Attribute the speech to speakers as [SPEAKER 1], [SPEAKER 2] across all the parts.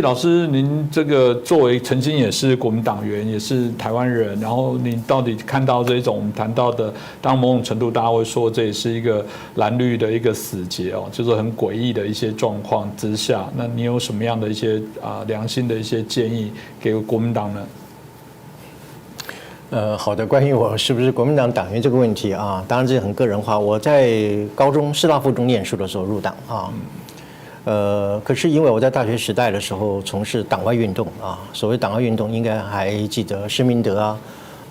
[SPEAKER 1] 老师，您这个作为曾经也是国民党员，也是台湾人，然后你到底看到这种我们谈到的，当某种程度大家会说这也是一个蓝绿的一个死结哦，就是很诡异的一些状况之下，那你有什么样的一些啊良心的一些建议给国民党呢？
[SPEAKER 2] 呃，好的，关于我是不是国民党党员这个问题啊，当然这很个人化。我在高中师大附中念书的时候入党啊。呃，可是因为我在大学时代的时候从事党外运动啊，所谓党外运动，应该还记得施明德啊、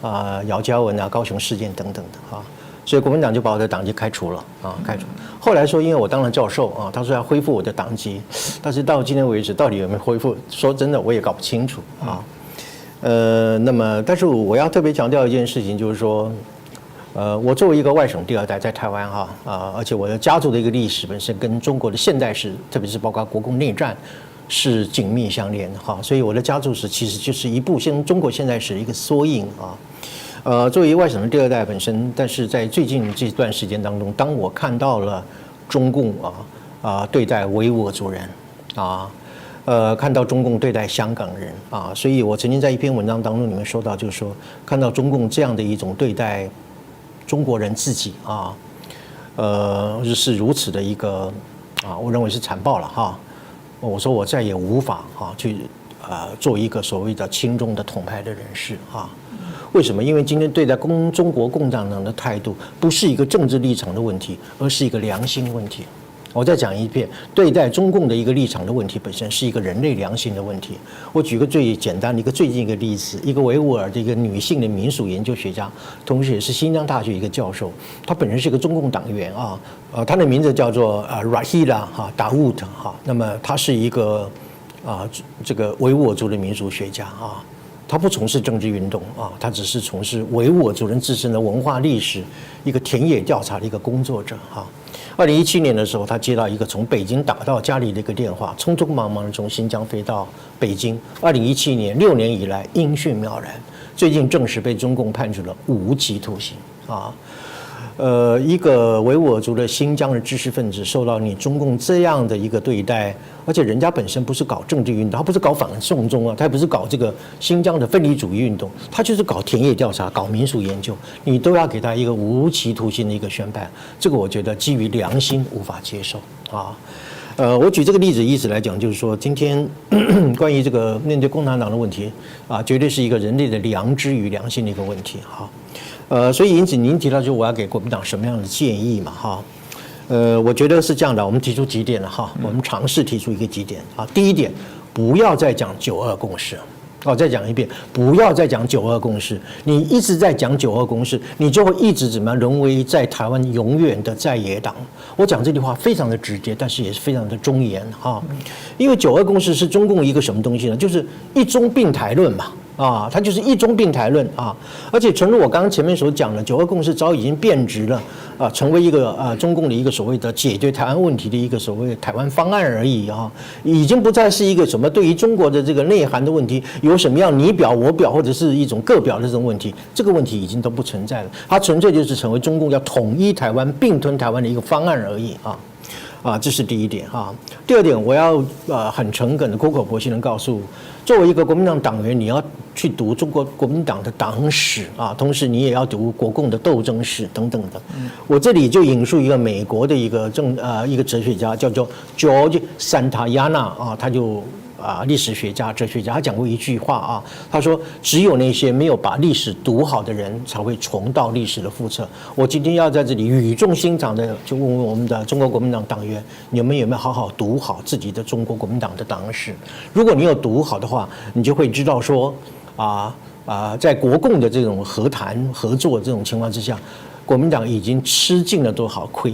[SPEAKER 2] 啊姚嘉文啊、高雄事件等等的啊，所以国民党就把我的党籍开除了啊，开除。后来说因为我当了教授啊，他说要恢复我的党籍，但是到今天为止到底有没有恢复，说真的我也搞不清楚啊。呃，那么但是我要特别强调一件事情，就是说。呃，我作为一个外省第二代，在台湾哈啊，而且我的家族的一个历史本身跟中国的现代史，特别是包括国共内战，是紧密相连的哈。所以我的家族史其实就是一部现中国现代史的一个缩影啊。呃，作为外省的第二代本身，但是在最近这段时间当中，当我看到了中共啊啊对待维吾尔族人啊，呃，看到中共对待香港人啊，所以我曾经在一篇文章当中里面说到，就是说看到中共这样的一种对待。中国人自己啊，呃，是如此的一个啊，我认为是残暴了哈。我说我再也无法啊去啊做一个所谓的亲中的统派的人士啊。为什么？因为今天对待共中国共产党的态度，不是一个政治立场的问题，而是一个良心问题。我再讲一遍，对待中共的一个立场的问题本身是一个人类良心的问题。我举个最简单的一个最近一个例子，一个维吾尔的一个女性的民俗研究学家，同时也是新疆大学一个教授，她本人是一个中共党员啊，呃，她的名字叫做呃 Rahila 哈达 o 特哈，那么她是一个啊这个维吾尔族的民俗学家啊，他不从事政治运动啊，他只是从事维吾尔族人自身的文化历史一个田野调查的一个工作者哈。二零一七年的时候，他接到一个从北京打到家里的一个电话，匆匆忙忙的从新疆飞到北京。二零一七年六年以来音讯渺然，最近正式被中共判处了无期徒刑啊。呃，一个维吾尔族的新疆的知识分子受到你中共这样的一个对待，而且人家本身不是搞政治运动，他不是搞反送中啊，他也不是搞这个新疆的分离主义运动，他就是搞田野调查、搞民俗研究，你都要给他一个无期徒刑的一个宣判，这个我觉得基于良心无法接受啊。呃，我举这个例子意思来讲，就是说今天关于这个面对共产党的问题啊，绝对是一个人类的良知与良心的一个问题哈。呃，所以因此您提到就我要给国民党什么样的建议嘛，哈，呃，我觉得是这样的，我们提出几点了哈，我们尝试提出一个几点啊。第一点，不要再讲九二共识，哦，再讲一遍，不要再讲九二共识。你一直在讲九二共识，你就会一直怎么样沦为在台湾永远的在野党。我讲这句话非常的直接，但是也是非常的忠言哈，因为九二共识是中共一个什么东西呢？就是一中并台论嘛。啊，它就是一中并台论啊，而且诚如我刚刚前面所讲的，九二共识早已经变质了啊，成为一个啊中共的一个所谓的解决台湾问题的一个所谓台湾方案而已啊，已经不再是一个什么对于中国的这个内涵的问题，有什么样你表我表或者是一种各表的这种问题，这个问题已经都不存在了，它纯粹就是成为中共要统一台湾、并吞台湾的一个方案而已啊。啊，这是第一点哈。第二点，我要呃很诚恳的、苦口婆心的告诉，作为一个国民党党员，你要去读中国国民党的党史啊，同时你也要读国共的斗争史等等的。我这里就引述一个美国的一个政呃一个哲学家，叫做 George Santayana 啊，他就。啊，历史学家、哲学家，他讲过一句话啊，他说：“只有那些没有把历史读好的人，才会重蹈历史的覆辙。”我今天要在这里语重心长的就问问我们的中国国民党党员，你们有没有好好读好自己的中国国民党的党史？如果你有读好的话，你就会知道说，啊啊，在国共的这种和谈合作这种情况之下，国民党已经吃尽了多少亏，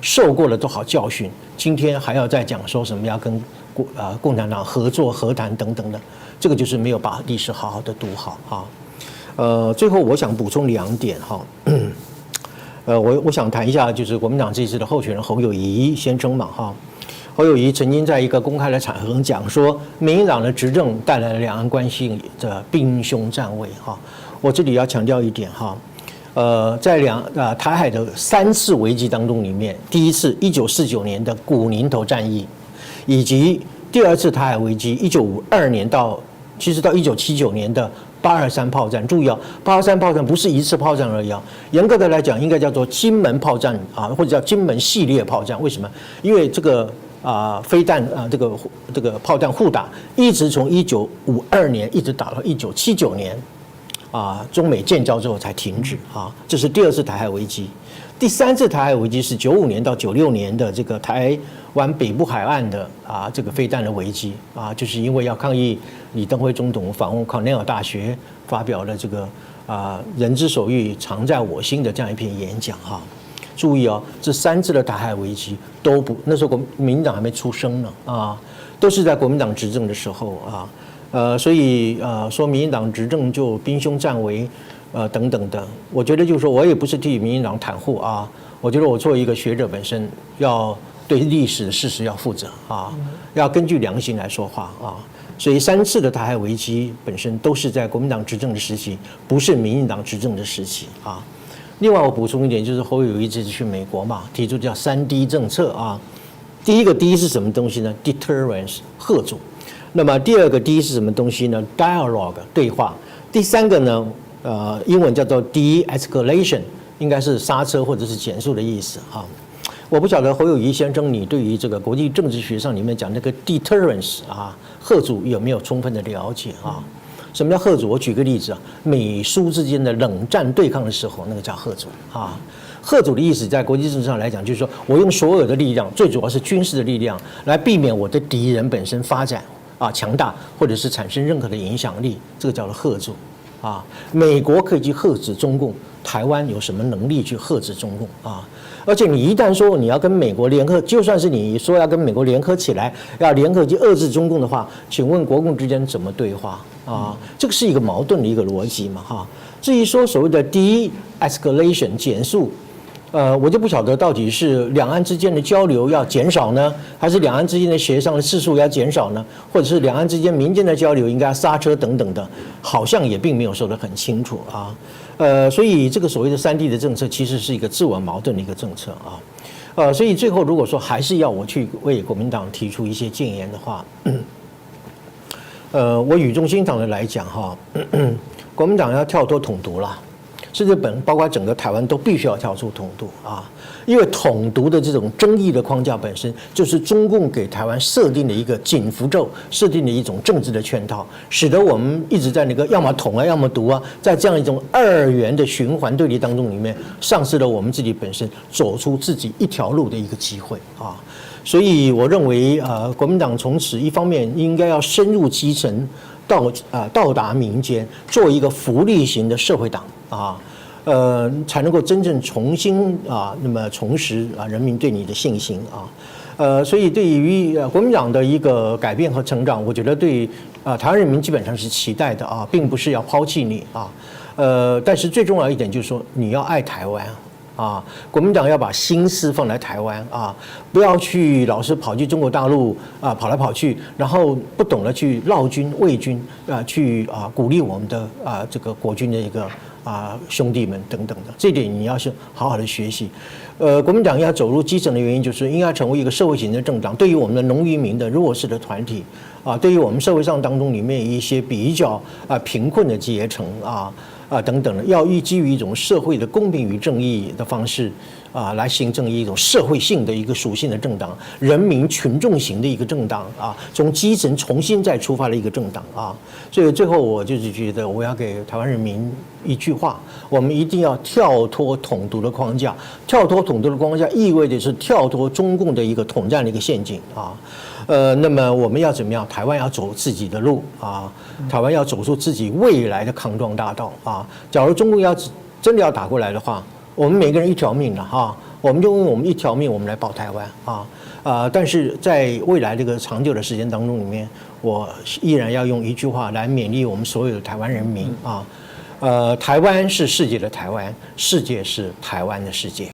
[SPEAKER 2] 受过了多少教训，今天还要再讲说什么要跟。共啊，共产党合作和谈等等的，这个就是没有把历史好好的读好哈。呃，最后我想补充两点哈。呃，我我想谈一下，就是国民党这次的候选人侯友谊先生嘛哈。侯友谊曾经在一个公开的场合讲说，民进党的执政带来了两岸关系的兵凶战危哈。我这里要强调一点哈，呃，在两啊台海的三次危机当中里面，第一次一九四九年的古宁头战役。以及第二次台海危机，一九五二年到其实到一九七九年的八二三炮战，注意啊，八二三炮战不是一次炮战而已啊，严格的来讲，应该叫做金门炮战啊，或者叫金门系列炮战。为什么？因为这个啊，飞弹啊，这个这个炮弹互打，一直从一九五二年一直打到一九七九年，啊，中美建交之后才停止啊，这是第二次台海危机。第三次台海危机是九五年到九六年的这个台湾北部海岸的啊这个飞弹的危机啊，就是因为要抗议李登辉总统访问康奈尔大学，发表了这个啊人之所欲常在我心的这样一篇演讲哈。注意哦，这三次的台海危机都不那时候国民民党还没出生呢啊，都是在国民党执政的时候啊，呃，所以呃说民进党执政就兵凶战危。呃，等等的，我觉得就是说我也不是替民进党袒护啊。我觉得我作为一个学者本身，要对历史的事实要负责啊，要根据良心来说话啊。所以三次的台海危机本身都是在国民党执政的时期，不是民进党执政的时期啊。另外我补充一点，就是侯友谊这次去美国嘛，提出叫三 D 政策啊。第一个 D 是什么东西呢？Deterrence 贺阻。那么第二个 D 是什么东西呢？Dialogue 对话。第三个呢？呃，英文叫做 de-escalation，应该是刹车或者是减速的意思啊。我不晓得侯友谊先生，你对于这个国际政治学上里面讲那个 deterrence 啊，贺主有没有充分的了解啊？什么叫贺主？我举个例子啊，美苏之间的冷战对抗的时候，那个叫贺主啊。贺主的意思，在国际政治上来讲，就是说我用所有的力量，最主要是军事的力量，来避免我的敌人本身发展啊强大，或者是产生任何的影响力，这个叫做贺主。啊，美国可以去遏制中共，台湾有什么能力去遏制中共啊？而且你一旦说你要跟美国联合，就算是你说要跟美国联合起来，要联合去遏制中共的话，请问国共之间怎么对话啊？这个是一个矛盾的一个逻辑嘛？哈，至于说所谓的第一 escalation 减速。呃，我就不晓得到底是两岸之间的交流要减少呢，还是两岸之间的协商的次数要减少呢，或者是两岸之间民间的交流应该刹车等等的，好像也并没有说得很清楚啊。呃，所以这个所谓的三 D 的政策其实是一个自我矛盾的一个政策啊。呃，所以最后如果说还是要我去为国民党提出一些建言的话，呃，我语重心长的来讲哈，国民党要跳脱统独了。甚至本，包括整个台湾都必须要跳出统独啊，因为统独的这种争议的框架本身就是中共给台湾设定的一个紧符咒，设定的一种政治的圈套，使得我们一直在那个要么统啊，要么独啊，在这样一种二元的循环对立当中里面，丧失了我们自己本身走出自己一条路的一个机会啊。所以我认为，呃，国民党从此一方面应该要深入基层。到啊，到达民间，做一个福利型的社会党啊，呃，才能够真正重新啊，那么重拾啊人民对你的信心啊，呃，所以对于国民党的一个改变和成长，我觉得对啊台湾人民基本上是期待的啊，并不是要抛弃你啊，呃，但是最重要一点就是说你要爱台湾。啊，国民党要把心思放在台湾啊，不要去老是跑去中国大陆啊，跑来跑去，然后不懂得去绕军卫军啊，去啊鼓励我们的啊这个国军的一个啊兄弟们等等的，这点你要是好好的学习。呃，国民党要走入基层的原因，就是应该成为一个社会型的政党，对于我们的农渔民的弱势的团体啊，对于我们社会上当中里面一些比较啊贫困的阶层啊。啊，等等的，要依基于一种社会的公平与正义的方式啊，来形成一种社会性的一个属性的政党，人民群众型的一个政党啊，从基层重新再出发的一个政党啊。所以最后我就是觉得，我要给台湾人民一句话：我们一定要跳脱统独的框架，跳脱统独的框架意味着是跳脱中共的一个统战的一个陷阱啊。呃，那么我们要怎么样？台湾要走自己的路啊，台湾要走出自己未来的康庄大道啊。假如中共要真的要打过来的话，我们每个人一条命了哈，我们就用我们一条命，我们来保台湾啊啊！但是在未来这个长久的时间当中里面，我依然要用一句话来勉励我们所有的台湾人民啊，呃，台湾是世界的台湾，世界是台湾的世界。